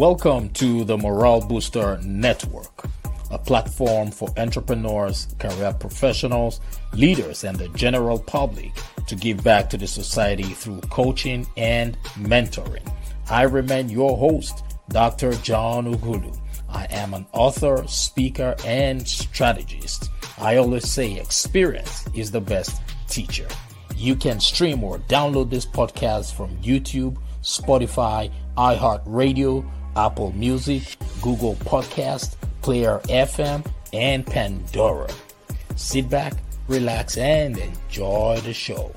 Welcome to the Morale Booster Network, a platform for entrepreneurs, career professionals, leaders, and the general public to give back to the society through coaching and mentoring. I remain your host, Dr. John Ughulu. I am an author, speaker, and strategist. I always say experience is the best teacher. You can stream or download this podcast from YouTube, Spotify, iHeartRadio, Apple Music, Google Podcast, Player FM, and Pandora. Sit back, relax, and enjoy the show.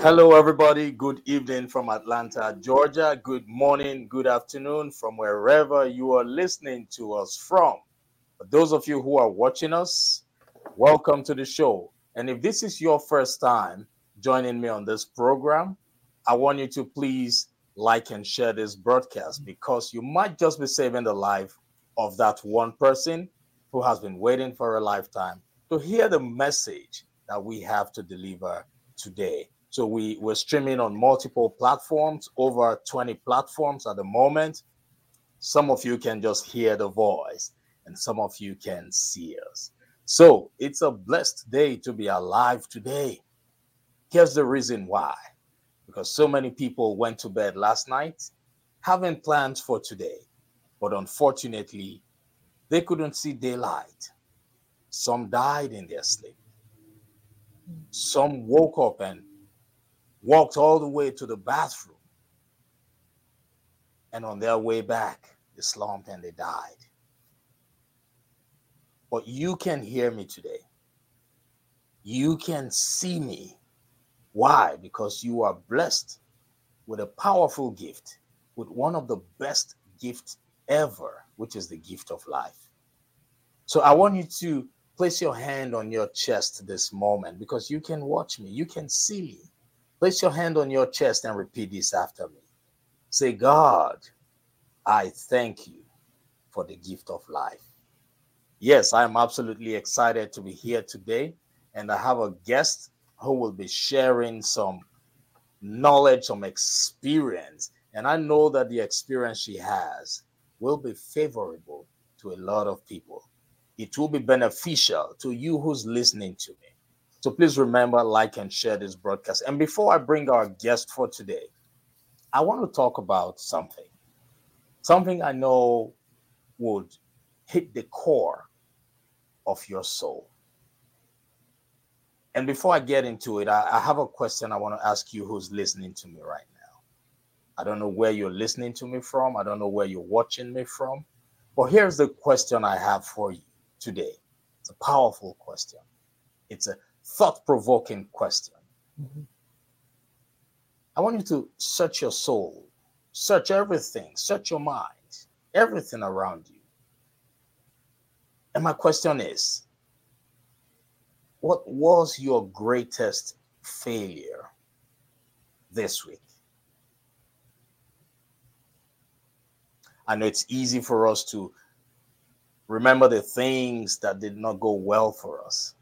Hello, everybody. Good evening from Atlanta, Georgia. Good morning, good afternoon from wherever you are listening to us from. For those of you who are watching us, welcome to the show. And if this is your first time joining me on this program, I want you to please like and share this broadcast because you might just be saving the life of that one person who has been waiting for a lifetime to hear the message that we have to deliver today. So we, we're streaming on multiple platforms, over 20 platforms at the moment. Some of you can just hear the voice, and some of you can see us. So it's a blessed day to be alive today. Here's the reason why because so many people went to bed last night having plans for today, but unfortunately, they couldn't see daylight. Some died in their sleep. Some woke up and walked all the way to the bathroom. And on their way back, they slumped and they died. But you can hear me today. You can see me why? Because you are blessed with a powerful gift, with one of the best gifts ever, which is the gift of life. So I want you to place your hand on your chest this moment because you can watch me, you can see me. Place your hand on your chest and repeat this after me. Say, God, I thank you for the gift of life. Yes, I'm absolutely excited to be here today, and I have a guest who will be sharing some knowledge, some experience. And I know that the experience she has will be favorable to a lot of people. It will be beneficial to you who's listening to me. So please remember, like and share this broadcast. And before I bring our guest for today, I want to talk about something. Something I know would hit the core of your soul. And before I get into it, I, I have a question I want to ask you who's listening to me right now. I don't know where you're listening to me from, I don't know where you're watching me from. But here's the question I have for you today. It's a powerful question, it's a thought provoking question. Mm-hmm. I want you to search your soul, search everything, search your mind, everything around you. And my question is what was your greatest failure this week? I know it's easy for us to remember the things that did not go well for us.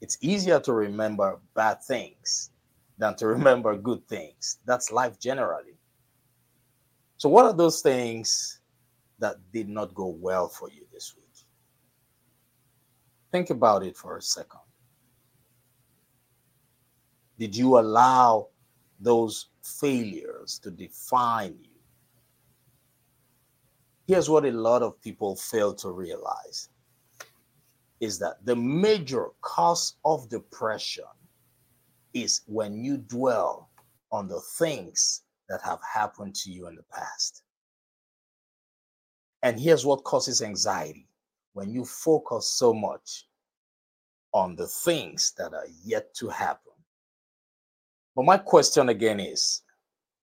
It's easier to remember bad things than to remember good things. That's life generally. So, what are those things that did not go well for you this week? Think about it for a second. Did you allow those failures to define you? Here's what a lot of people fail to realize is that the major cause of depression is when you dwell on the things that have happened to you in the past. And here's what causes anxiety when you focus so much on the things that are yet to happen. But my question again is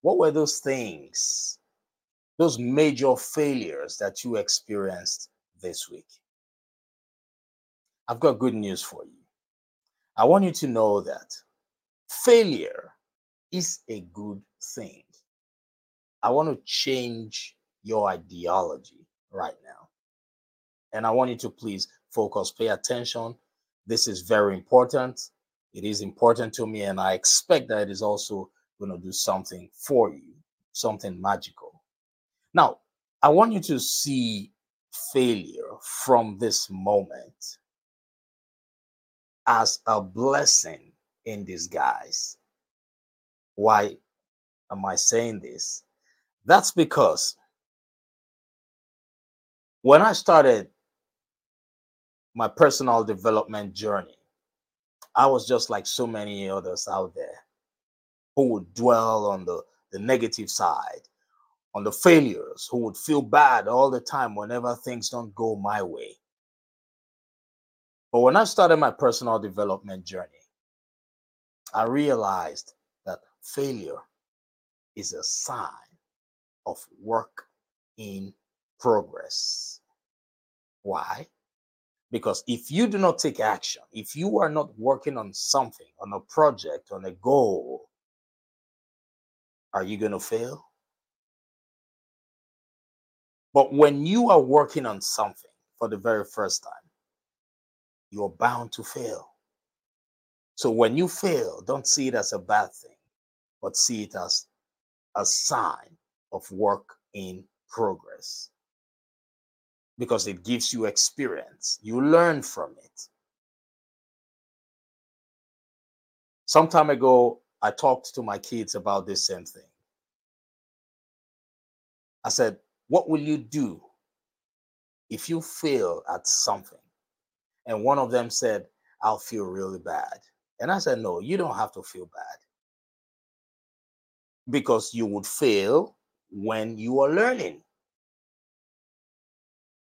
what were those things, those major failures that you experienced this week? I've got good news for you. I want you to know that failure is a good thing. I want to change your ideology right now. And I want you to please focus, pay attention. This is very important. It is important to me, and I expect that it is also going to do something for you, something magical. Now, I want you to see failure from this moment as a blessing in disguise. Why am I saying this? That's because when I started my personal development journey, I was just like so many others out there who would dwell on the, the negative side, on the failures, who would feel bad all the time whenever things don't go my way. But when I started my personal development journey, I realized that failure is a sign of work in progress. Why? Because if you do not take action, if you are not working on something, on a project, on a goal, are you going to fail? But when you are working on something for the very first time, you're bound to fail. So when you fail, don't see it as a bad thing, but see it as a sign of work in progress because it gives you experience. You learn from it. Some time ago, I talked to my kids about this same thing. I said, What will you do if you fail at something? And one of them said, I'll feel really bad. And I said, No, you don't have to feel bad because you would fail when you are learning.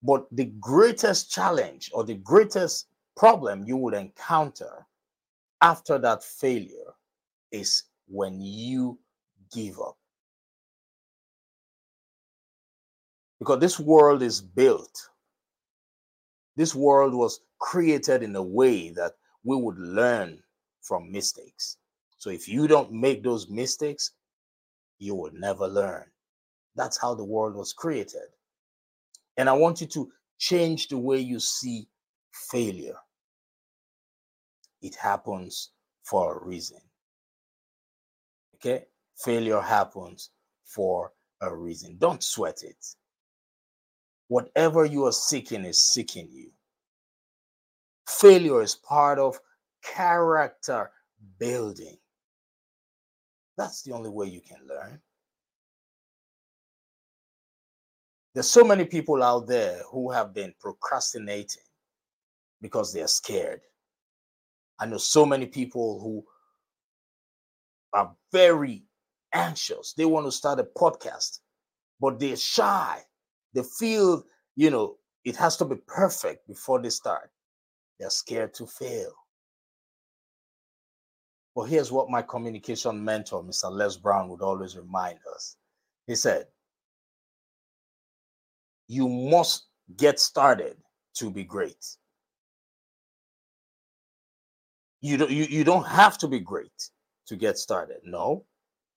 But the greatest challenge or the greatest problem you would encounter after that failure is when you give up. Because this world is built, this world was created in a way that we would learn from mistakes. So if you don't make those mistakes, you will never learn. That's how the world was created. And I want you to change the way you see failure. It happens for a reason. Okay? Failure happens for a reason. Don't sweat it. Whatever you are seeking is seeking you. Failure is part of character building. That's the only way you can learn. There's so many people out there who have been procrastinating because they're scared. I know so many people who are very anxious. They want to start a podcast, but they're shy. They feel, you know, it has to be perfect before they start. They're scared to fail. But here's what my communication mentor, Mr. Les Brown, would always remind us. He said, You must get started to be great. You don't, you, you don't have to be great to get started. No,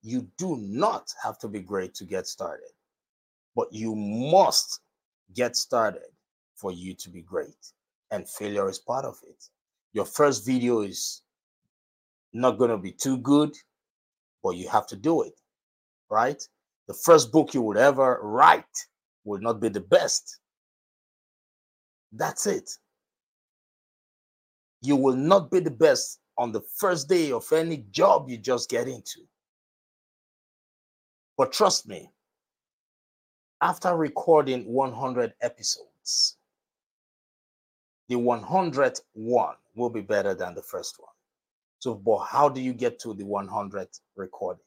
you do not have to be great to get started, but you must get started for you to be great. And failure is part of it. Your first video is not going to be too good, but you have to do it, right? The first book you would ever write will not be the best. That's it. You will not be the best on the first day of any job you just get into. But trust me, after recording 100 episodes, the 100th one will be better than the first one. So, but how do you get to the 100th recording?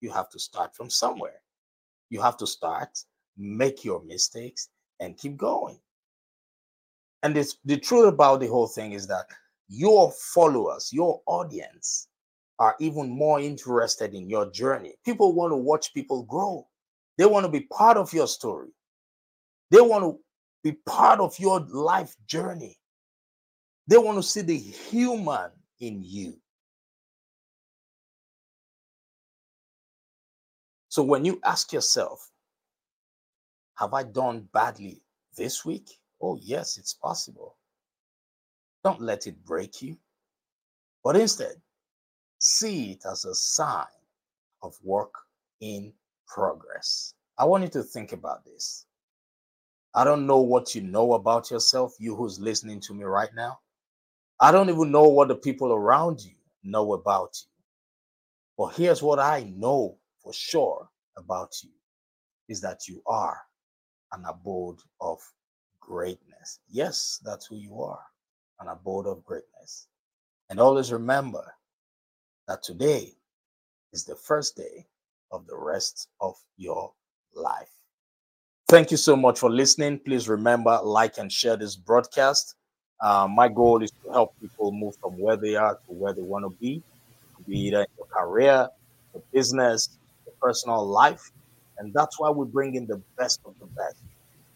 You have to start from somewhere. You have to start, make your mistakes, and keep going. And this, the truth about the whole thing is that your followers, your audience, are even more interested in your journey. People want to watch people grow. They want to be part of your story. They want to be part of your life journey. They want to see the human in you. So when you ask yourself, have I done badly this week? Oh, yes, it's possible. Don't let it break you, but instead, see it as a sign of work in progress. I want you to think about this. I don't know what you know about yourself, you who's listening to me right now. I don't even know what the people around you know about you. But here's what I know for sure about you is that you are an abode of greatness. Yes, that's who you are, an abode of greatness. And always remember that today is the first day of the rest of your life. Thank you so much for listening. Please remember, like and share this broadcast. Uh, my goal is to help people move from where they are to where they want to be, be either in your career, your business, your personal life. And that's why we bring in the best of the best.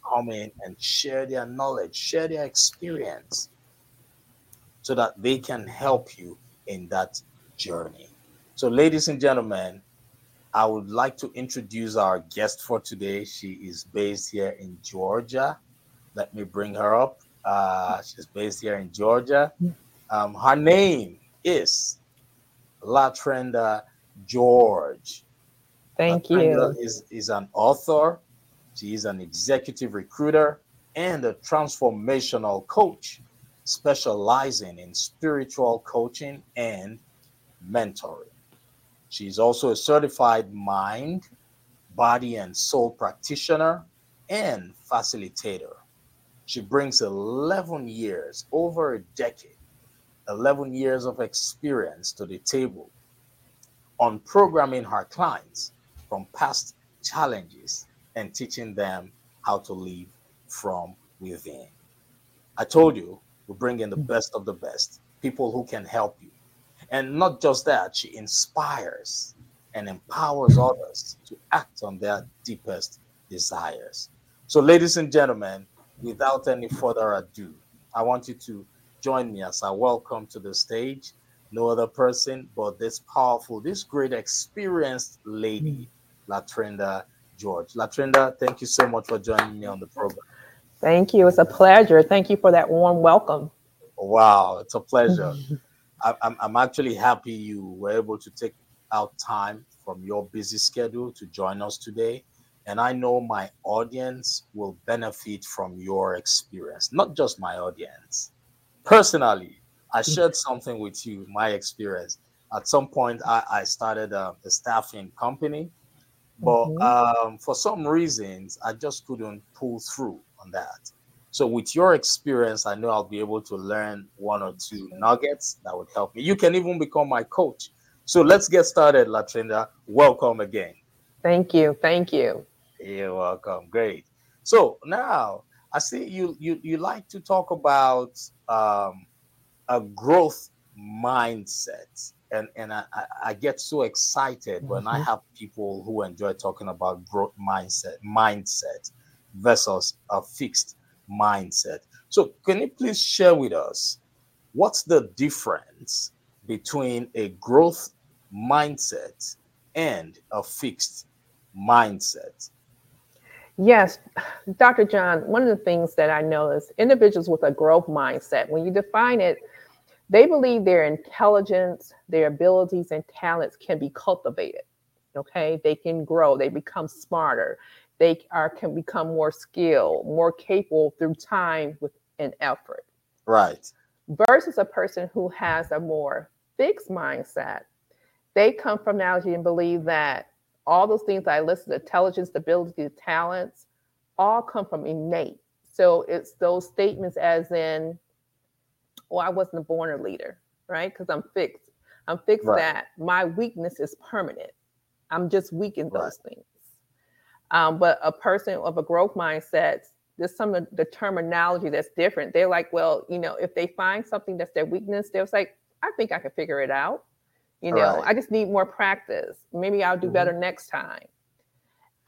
Come in and share their knowledge, share their experience, so that they can help you in that journey. So, ladies and gentlemen, I would like to introduce our guest for today. She is based here in Georgia. Let me bring her up. Uh, she's based here in Georgia. Um, her name is LaTrenda George. Thank you. Is, is an author, she is an executive recruiter and a transformational coach, specializing in spiritual coaching and mentoring. She's also a certified mind, body, and soul practitioner and facilitator. She brings 11 years, over a decade, 11 years of experience to the table on programming her clients from past challenges and teaching them how to live from within. I told you, we bring in the hmm. best of the best, people who can help you and not just that, she inspires and empowers others to act on their deepest desires. So, ladies and gentlemen, without any further ado, I want you to join me as I welcome to the stage no other person but this powerful, this great experienced lady, mm. LaTrenda George. LaTrenda, thank you so much for joining me on the program. Thank you. It's a pleasure. Thank you for that warm welcome. Wow, it's a pleasure. I'm, I'm actually happy you were able to take out time from your busy schedule to join us today. And I know my audience will benefit from your experience, not just my audience. Personally, I shared something with you, my experience. At some point, I, I started a, a, staffing company, but mm-hmm. um, for some reasons, I just couldn't pull through on that. So with your experience, I know I'll be able to learn one or two nuggets that would help me. You can even become my coach. So let's get started, LaTrenda. Welcome again. Thank you. Thank you. You're welcome. Great. So now I see you you you like to talk about um, a growth mindset. And, and I, I get so excited mm-hmm. when I mm-hmm. have people who enjoy talking about growth mindset mindset versus a fixed mindset. So, can you please share with us what's the difference between a growth mindset and a fixed mindset? Yes, Dr. John, one of the things that I know is individuals with a growth mindset, when you define it, they believe their intelligence, their abilities, and talents can be cultivated. Okay, they can grow, they become smarter, they are can become more skilled, more capable through time with an effort. Right. Versus a person who has a more fixed mindset. They come from analogy and believe that all those things I listed, intelligence, ability, talents, all come from innate. So it's those statements as in, oh, I wasn't born a leader, right? Because I'm fixed. I'm fixed right. that my weakness is permanent. I'm just weak in those right. things. Um, but a person of a growth mindset, there's some of the terminology that's different. They're like, well, you know, if they find something that's their weakness, they're like, I think I can figure it out. You know, right. I just need more practice. Maybe I'll do mm-hmm. better next time.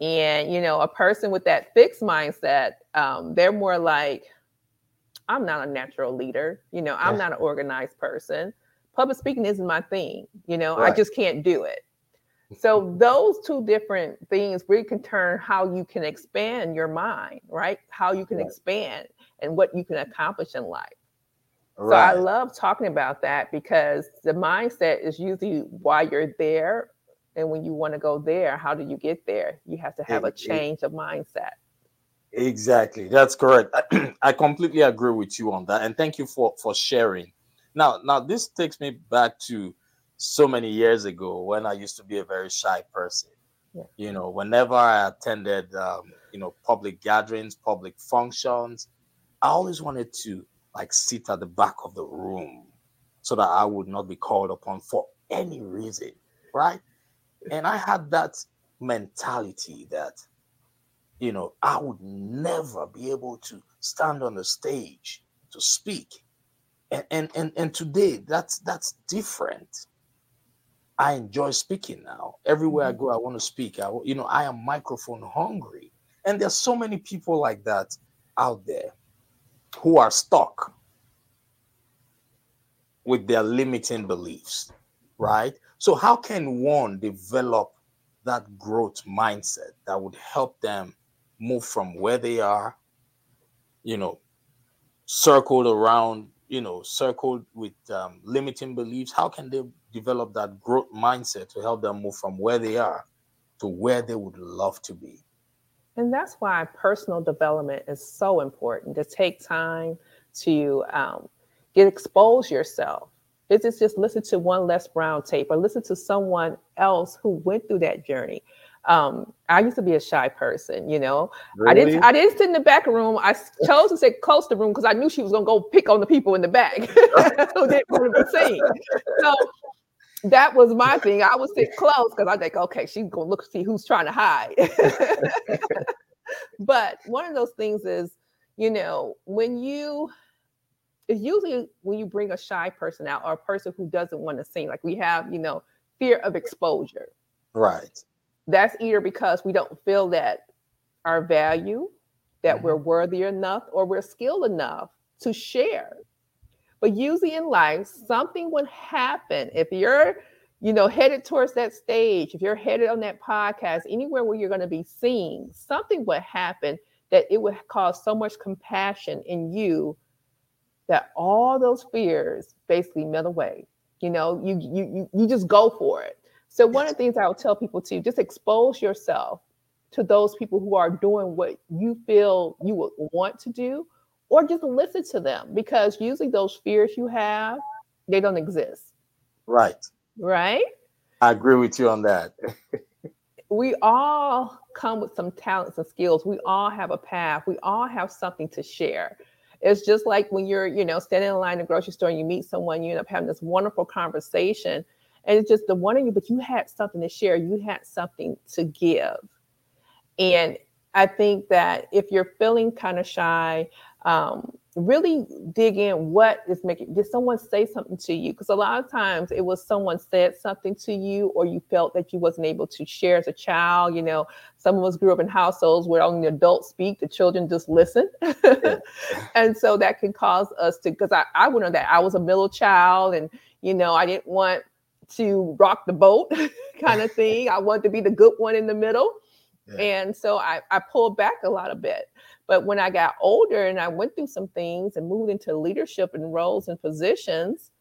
And you know, a person with that fixed mindset, um, they're more like, I'm not a natural leader. You know, I'm not an organized person. Public speaking isn't my thing. You know, right. I just can't do it. So those two different things we can turn how you can expand your mind, right? How you can right. expand and what you can accomplish in life. Right. So I love talking about that because the mindset is usually why you're there And when you want to go there, how do you get there? You have to have a change of mindset. Exactly. That's correct. I completely agree with you on that. And thank you for for sharing. Now, now this takes me back to so many years ago when I used to be a very shy person. Yeah. You know, whenever I attended um, you know, public gatherings, public functions, I always wanted to like sit at the back of the room so that I would not be called upon for any reason, right? And I had that mentality that you know, I would never be able to stand on the stage to speak. And and and, and today that's that's different. I enjoy speaking now. Everywhere I mm-hmm. go, I want to speak. I, you know, I am microphone hungry. And there's so many people like that out there who are stuck with their limiting beliefs, right? So, how can one develop that growth mindset that would help them move from where they are, you know, circled around, you know, circled with um, limiting beliefs? How can they develop that growth mindset to help them move from where they are to where they would love to be? And that's why personal development is so important to take time to um, get expose yourself. It's just listen to one Les Brown tape or listen to someone else who went through that journey. Um, I used to be a shy person, you know. Really? I didn't I didn't sit in the back room. I chose to sit close to the room because I knew she was gonna go pick on the people in the back who didn't want to be seen. So that was my thing. I would sit close because I think, okay, she's gonna look see who's trying to hide. but one of those things is, you know, when you it's usually when you bring a shy person out or a person who doesn't want to sing, like we have, you know, fear of exposure. Right that's either because we don't feel that our value, that mm-hmm. we're worthy enough, or we're skilled enough to share. But usually in life, something would happen if you're, you know, headed towards that stage, if you're headed on that podcast, anywhere where you're going to be seen, something would happen that it would cause so much compassion in you that all those fears basically melt away. You know, you you you just go for it. So one of the things I would tell people to just expose yourself to those people who are doing what you feel you would want to do, or just listen to them because usually those fears you have, they don't exist. Right. Right. I agree with you on that. we all come with some talents and skills. We all have a path. We all have something to share. It's just like when you're, you know, standing in line in the grocery store and you meet someone, you end up having this wonderful conversation and it's just the one of you, but you had something to share, you had something to give. And I think that if you're feeling kind of shy, um, really dig in what is making did someone say something to you? Because a lot of times it was someone said something to you or you felt that you wasn't able to share as a child you know some of us grew up in households where only the adults speak the children just listen. And so that can cause us to because I, I went on that i was a middle child and you know i didn't want to rock the boat kind of thing. I wanted to be the good one in the middle. Yeah. And so I, I pulled back a lot of bit. But when I got older and I went through some things and moved into leadership and roles and positions,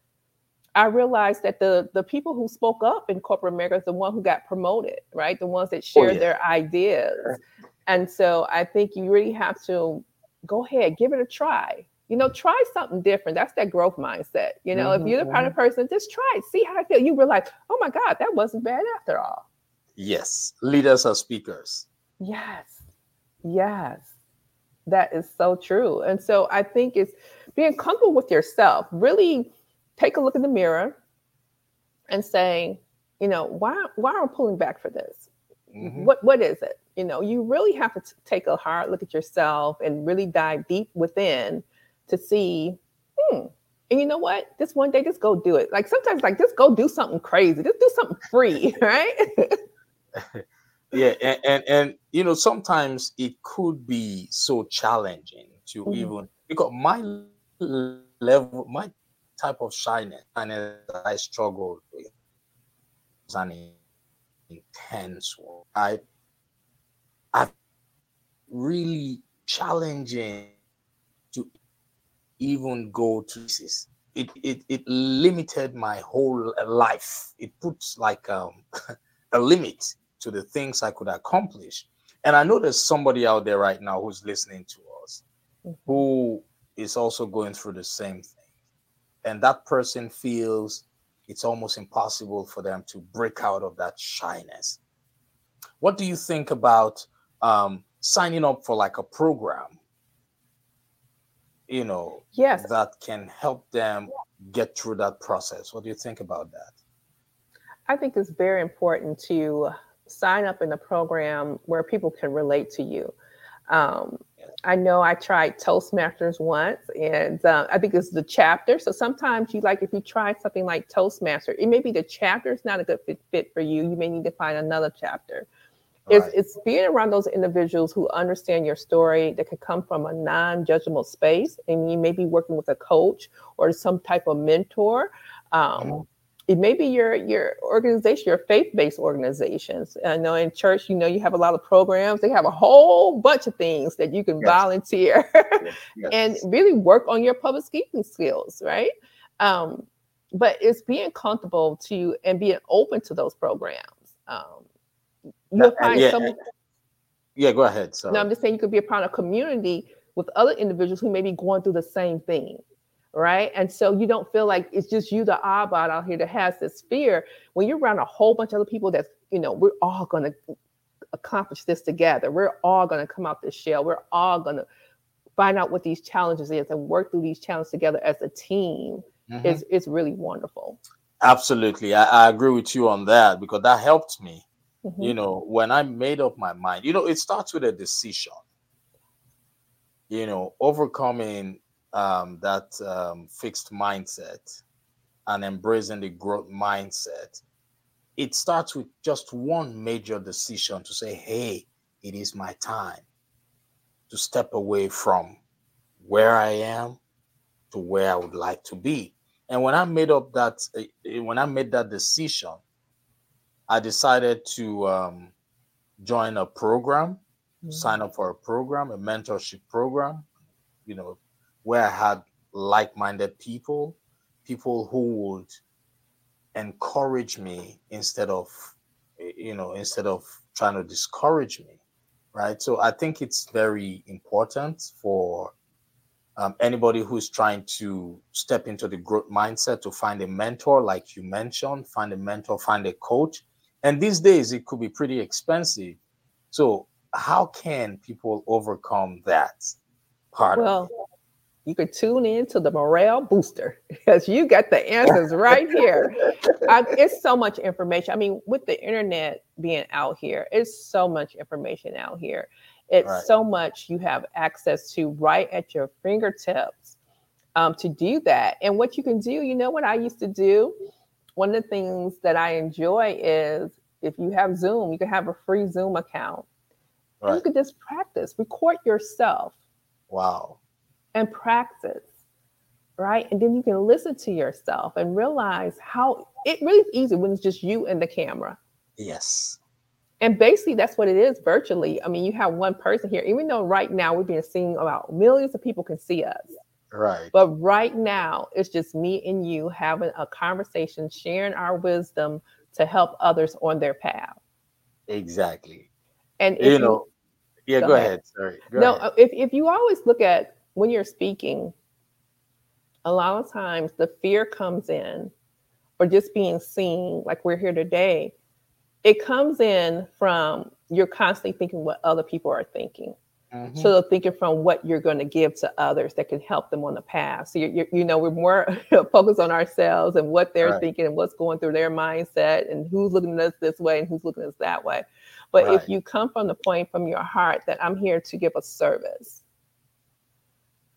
I realized that the the people who spoke up in corporate America is the one who got promoted, right? The ones that oh, shared oh, yeah. their ideas. And so I think you really have to go ahead, give it a try you know, try something different. That's that growth mindset. You know, mm-hmm. if you're the kind of mm-hmm. person, just try it, see how I feel. You were like, oh my God, that wasn't bad after all. Yes. Leaders are speakers. Yes. Yes. That is so true. And so I think it's being comfortable with yourself. Really take a look in the mirror and say, you know, why why am I pulling back for this? Mm-hmm. What what is it? You know, you really have to t- take a hard look at yourself and really dive deep within to see, hmm, and you know what? This one day, just go do it. Like sometimes, like just go do something crazy. Just do something free, right? yeah, and, and, and you know sometimes it could be so challenging to mm-hmm. even because my level, my type of shyness, and I struggled with was an intense one. I, I really challenging even go to this. It, it it limited my whole life. It puts like um, a limit to the things I could accomplish. And I know there's somebody out there right now who's listening to us mm-hmm. who is also going through the same thing. And that person feels it's almost impossible for them to break out of that shyness. What do you think about um, signing up for like a program? You know, yes, that can help them get through that process. What do you think about that? I think it's very important to sign up in a program where people can relate to you. Um, I know I tried Toastmasters once, and uh, I think it's the chapter. So sometimes you like if you try something like Toastmaster, it may be the chapter is not a good fit, fit for you. You may need to find another chapter. Right. It's, it's being around those individuals who understand your story that could come from a non-judgmental space, and you may be working with a coach or some type of mentor. Um, mm-hmm it may be your your organization, your faith-based organizations. I know in church, you know, you have a lot of programs. They have a whole bunch of things that you can yes. volunteer yes. and really work on your public speaking skills, right? Um, but it's being comfortable to and being open to those programs. Um, you'll find yeah. Yeah, go ahead. So no, I'm just saying you could be a part of a community with other individuals who may be going through the same thing right? And so you don't feel like it's just you, the oddball out here that has this fear. When you're around a whole bunch of other people that's, you know, we're all going to accomplish this together. We're all going to come out this shell. We're all going to find out what these challenges is and work through these challenges together as a team. Mm-hmm. Is it's really wonderful. Absolutely, I, I, agree with you on that because that helped me. Mm-hmm. You know, when I made up my mind, you know, it starts with a decision. You know, overcoming um, that um, fixed mindset and embracing the growth mindset, it starts with just one major decision to say, hey, it is my time to step away from where I am to where I would like to be. And when I made up that, uh, when I made that decision, I decided to um, join a program, mm-hmm. sign up for a program, a mentorship program, you know, where I had like-minded people, people who would encourage me instead of you know instead of trying to discourage me right so i think it's very important for um, anybody who's trying to step into the growth mindset to find a mentor like you mentioned find a mentor find a coach and these days it could be pretty expensive so how can people overcome that part well you can tune in to the morale booster because you got the answers right here. I, it's so much information. I mean, with the internet being out here, it's so much information out here. It's right. so much you have access to right at your fingertips um, to do that. And what you can do, you know what I used to do? One of the things that I enjoy is if you have Zoom, you can have a free Zoom account. Right. you can just practice, record yourself. Wow and practice, right? And then you can listen to yourself and realize how it really is easy when it's just you and the camera. Yes. And basically, that's what it is virtually. I mean, you have one person here, even though right now we're being seen about millions of people can see us. Right. But right now, it's just me and you having a conversation, sharing our wisdom to help others on their path. Exactly. And you know, yeah, go, go ahead. ahead. Sorry. Go no, ahead. Uh, if if you always look at when you're speaking, a lot of times the fear comes in, or just being seen, like we're here today, it comes in from you're constantly thinking what other people are thinking. Mm-hmm. So thinking from what you're going to give to others that can help them on the path. So you you you know we're more focused on ourselves and what they're right. thinking and what's going through their mindset and who's looking at us this way and who's looking at us that way. But right. if you come from the point from your heart that I'm here to give a service,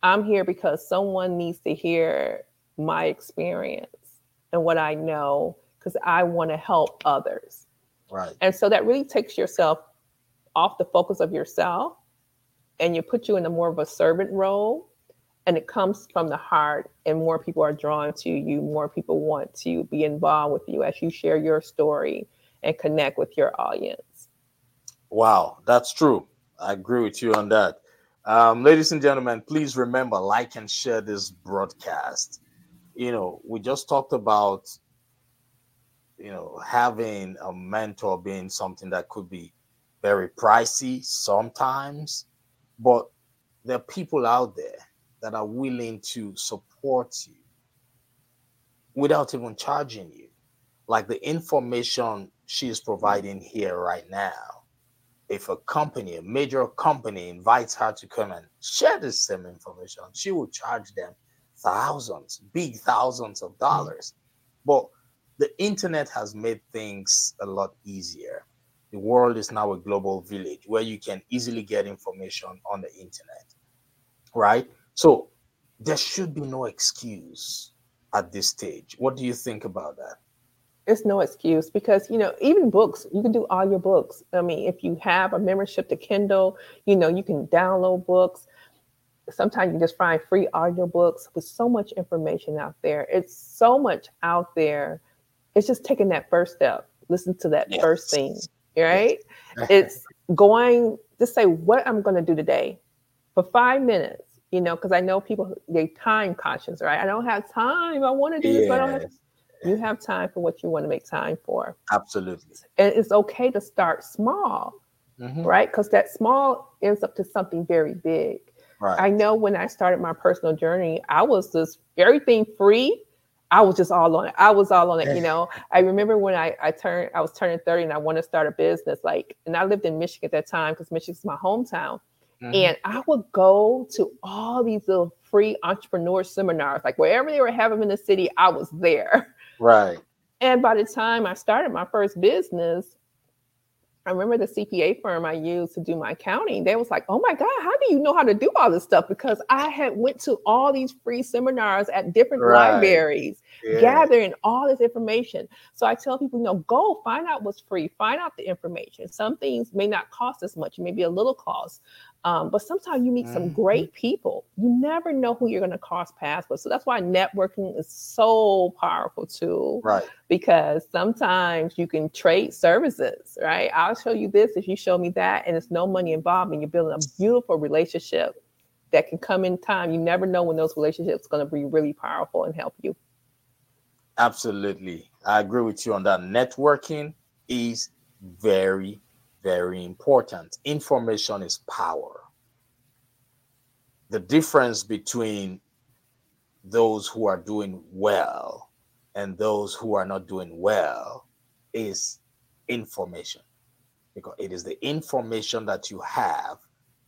I'm here because someone needs to hear my experience and what I know because I want to help others. Right. And so that really takes yourself off the focus of yourself and you put you in a more of a servant role and it comes from the heart and more people are drawn to you more people want to be involved with you as you share your story and connect with your audience. Wow that's true. I agree with you on that. Um, ladies and gentlemen, please remember, like and share this broadcast. You know, we just talked about you know, having a mentor being something that could be very pricey sometimes, but there are people out there that are willing to support you without even charging you. Like the information she is providing here right now. If a company, a major company, invites her to come and share the same information, she will charge them thousands, big thousands of hmm. dollars. But the internet has made things a lot easier. The world is now a global village where you can easily get information on the internet, right? So there should be no excuse at this stage. What do you think about that? It's no excuse because you know even books you can do all your books. I mean, if you have a membership to Kindle, you know you can download books. Sometimes you just find free audiobooks with so much information out there. It's so much out there. It's just taking that first step. Listen to that yes. first thing, right? it's going to say what I'm going to do today for five minutes you know, because I know people they time conscious, right? I don't have time. I want to do yes. this, but I don't have. You have time for what you want to make time for. Absolutely. And it's okay to start small, mm-hmm. right? Because that small ends up to something very big. Right. I know when I started my personal journey, I was just everything free. I was just all on it. I was all on it. You know, I remember when I, I turned, I was turning 30 and I wanted to start a business. Like, and I lived in Michigan at that time because Michigan's my hometown. Mm-hmm. And I would go to all these little free entrepreneur seminars, like wherever they were having in the city, I was there. Right. And by the time I started my first business, I remember the CPA firm I used to do my accounting. They was like, "Oh my God, how do you know how to do all this stuff?" Because I had went to all these free seminars at different right. libraries, yeah. gathering all this information. So I tell people, you know, go find out what's free, find out the information. Some things may not cost as much, maybe a little cost, um, but sometimes you meet mm-hmm. some great people. You never know who you're going to cross paths with. So that's why networking is so powerful too. Right. Because sometimes you can trade services, right? I'll show you this if you show me that, and it's no money involved, and you're building a beautiful relationship that can come in time. You never know when those relationships going to be really powerful and help you. Absolutely. I agree with you on that. Networking is very very important. Information is power. The difference between those who are doing well and those who are not doing well is information. Because it is the information that you have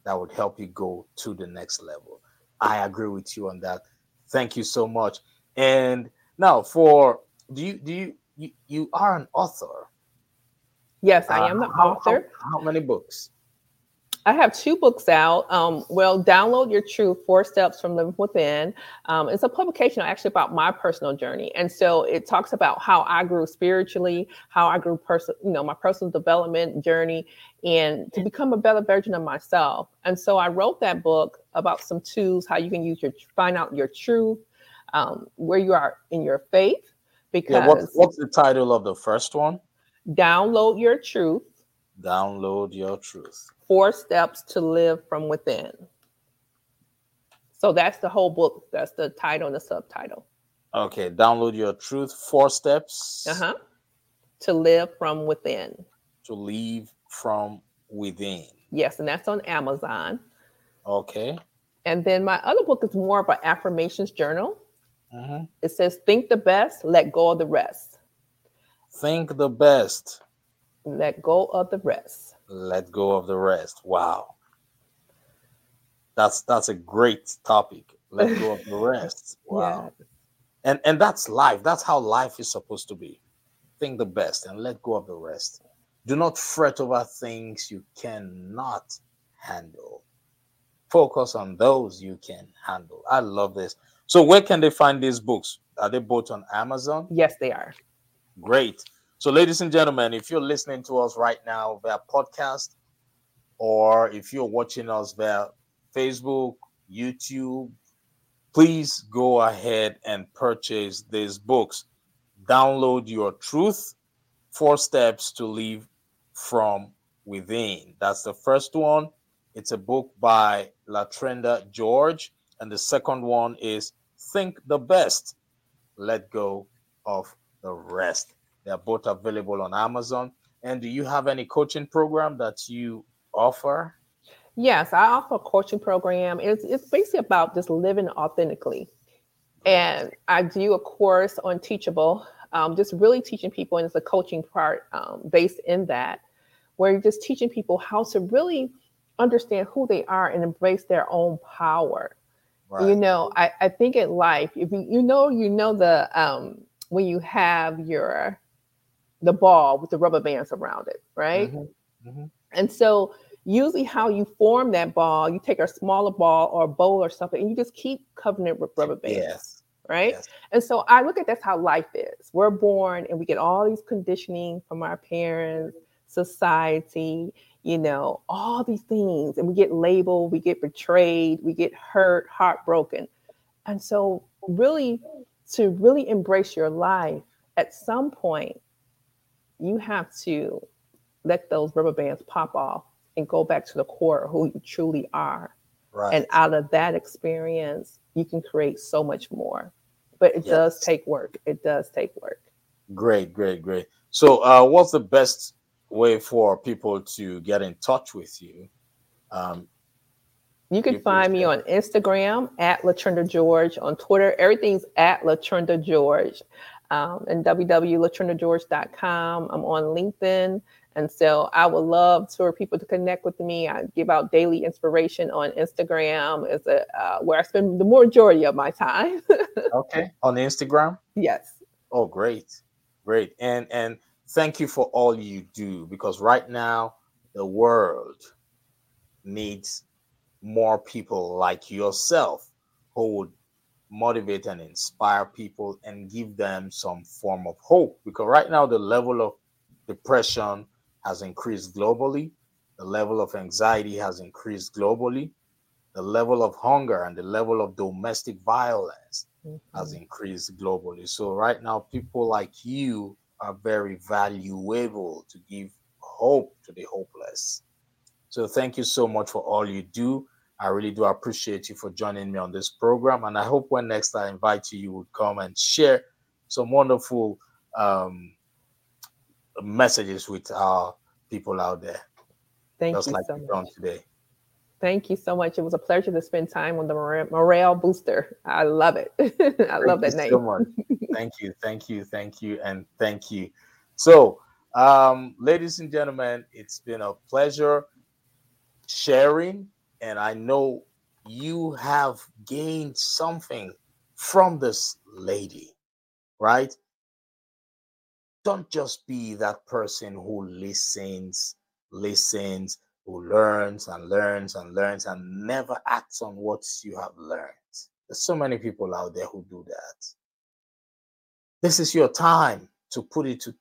that would help you go to the next level. I agree with you on that. Thank you so much. And now for do you do you you, you are an author Yes, I am the uh, how, author. How, how, many books? I have two books out. Um, well, download your truth: Four Steps from Living Within. Um, it's a publication actually about my personal journey, and so it talks about how I grew spiritually, how I grew person, you know, my personal development journey, and to become a better version of myself. And so I wrote that book about some tools how you can use your find out your truth, um, where you are in your faith. Because yeah, what's, what's the title of the first one? Download your truth. Download your truth. Four steps to live from within. So that's the whole book. That's the title and the subtitle. Okay. Download your truth. Four steps. Uh huh. To live from within. To leave from within. Yes. And that's on Amazon. Okay. And then my other book is more of an affirmations journal. Uh-huh. It says, Think the best, let go of the rest. Think the best. Let go of the rest. Let go of the rest. Wow. That's that's a great topic. Let go of the rest. Wow. Yeah. And and that's life. That's how life is supposed to be. Think the best and let go of the rest. Do not fret over things you cannot handle. Focus on those you can handle. I love this. So where can they find these books? Are they both on Amazon? Yes, they are. Great. So, ladies and gentlemen, if you're listening to us right now via podcast, or if you're watching us via Facebook, YouTube, please go ahead and purchase these books. Download your truth, four steps to live from within. That's the first one. It's a book by LaTrenda George. And the second one is Think the Best, Let Go of the rest. They're both available on Amazon. And do you have any coaching program that you offer? Yes, I offer a coaching program. It's, it's basically about just living authentically. And I do a course on Teachable, um, just really teaching people, and it's a coaching part um, based in that, where you're just teaching people how to really understand who they are and embrace their own power. Right. You know, I, I think in life, if you, you know, you know the um, when you have your the ball with the rubber bands around it, right? Mm-hmm. Mm-hmm. And so usually how you form that ball, you take a smaller ball or a bowl or something, and you just keep covering it with rubber bands. Yes. Right. Yes. And so I look at that's how life is. We're born and we get all these conditioning from our parents, society, you know, all these things. And we get labeled, we get betrayed, we get hurt, heartbroken. And so really to really embrace your life, at some point, you have to let those rubber bands pop off and go back to the core of who you truly are. Right. And out of that experience, you can create so much more. But it yes. does take work. It does take work. Great, great, great. So, uh, what's the best way for people to get in touch with you? Um, you can find me on Instagram at LaTrenda George, on Twitter, everything's at LaTrenda George, um, and www.latrendageorge.com. I'm on LinkedIn. And so I would love for people to connect with me. I give out daily inspiration on Instagram is a, uh, where I spend the majority of my time. okay. On Instagram? Yes. Oh, great. Great. And and thank you for all you do because right now the world needs more people like yourself who would motivate and inspire people and give them some form of hope because right now the level of depression has increased globally. The level of anxiety has increased globally. The level of hunger and the level of domestic violence mm-hmm. has increased globally. So, right now, people like you are very valuable to give hope to the hopeless. So, thank you so much for all you do. I really do appreciate you for joining me on this program. And I hope when next I invite you, you would come and share some wonderful um, messages with our people out there. Thank Just you like so much. today. Thank you so much. It was a pleasure to spend time on the Morale Booster. I love it. I thank love that name. So much. thank you, thank you, thank you, and thank you. So, um, ladies and gentlemen, it's been a pleasure sharing, and I know you have gained something from this lady, right? don't just be that person who listens, listens, who learns and learns and learns and never acts on what you have learned. There's so many people out there who do that. This is your time to put it to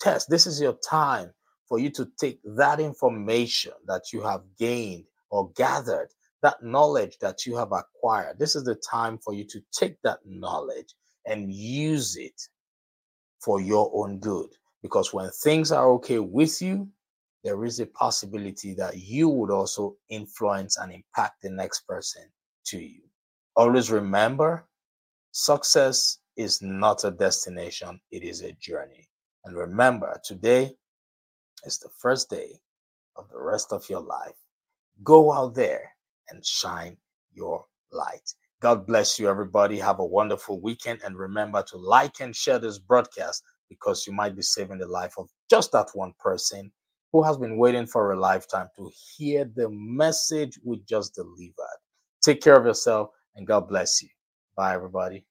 test. This is your time for you to take that information that you have gained or gathered, that knowledge that you have acquired. This is the time for you to take that knowledge and use it for your own good. Because when things are okay with you, there is a possibility that you would also influence and impact the next person to you. Always remember success is not a destination, it is a journey. And remember, today is the first day of the rest of your life. Go out there and shine your light. God bless you, everybody. Have a wonderful weekend. And remember to like and share this broadcast because you might be saving the life of just that one person who has been waiting for a lifetime to hear the message we just delivered. Take care of yourself and God bless you. Bye, everybody.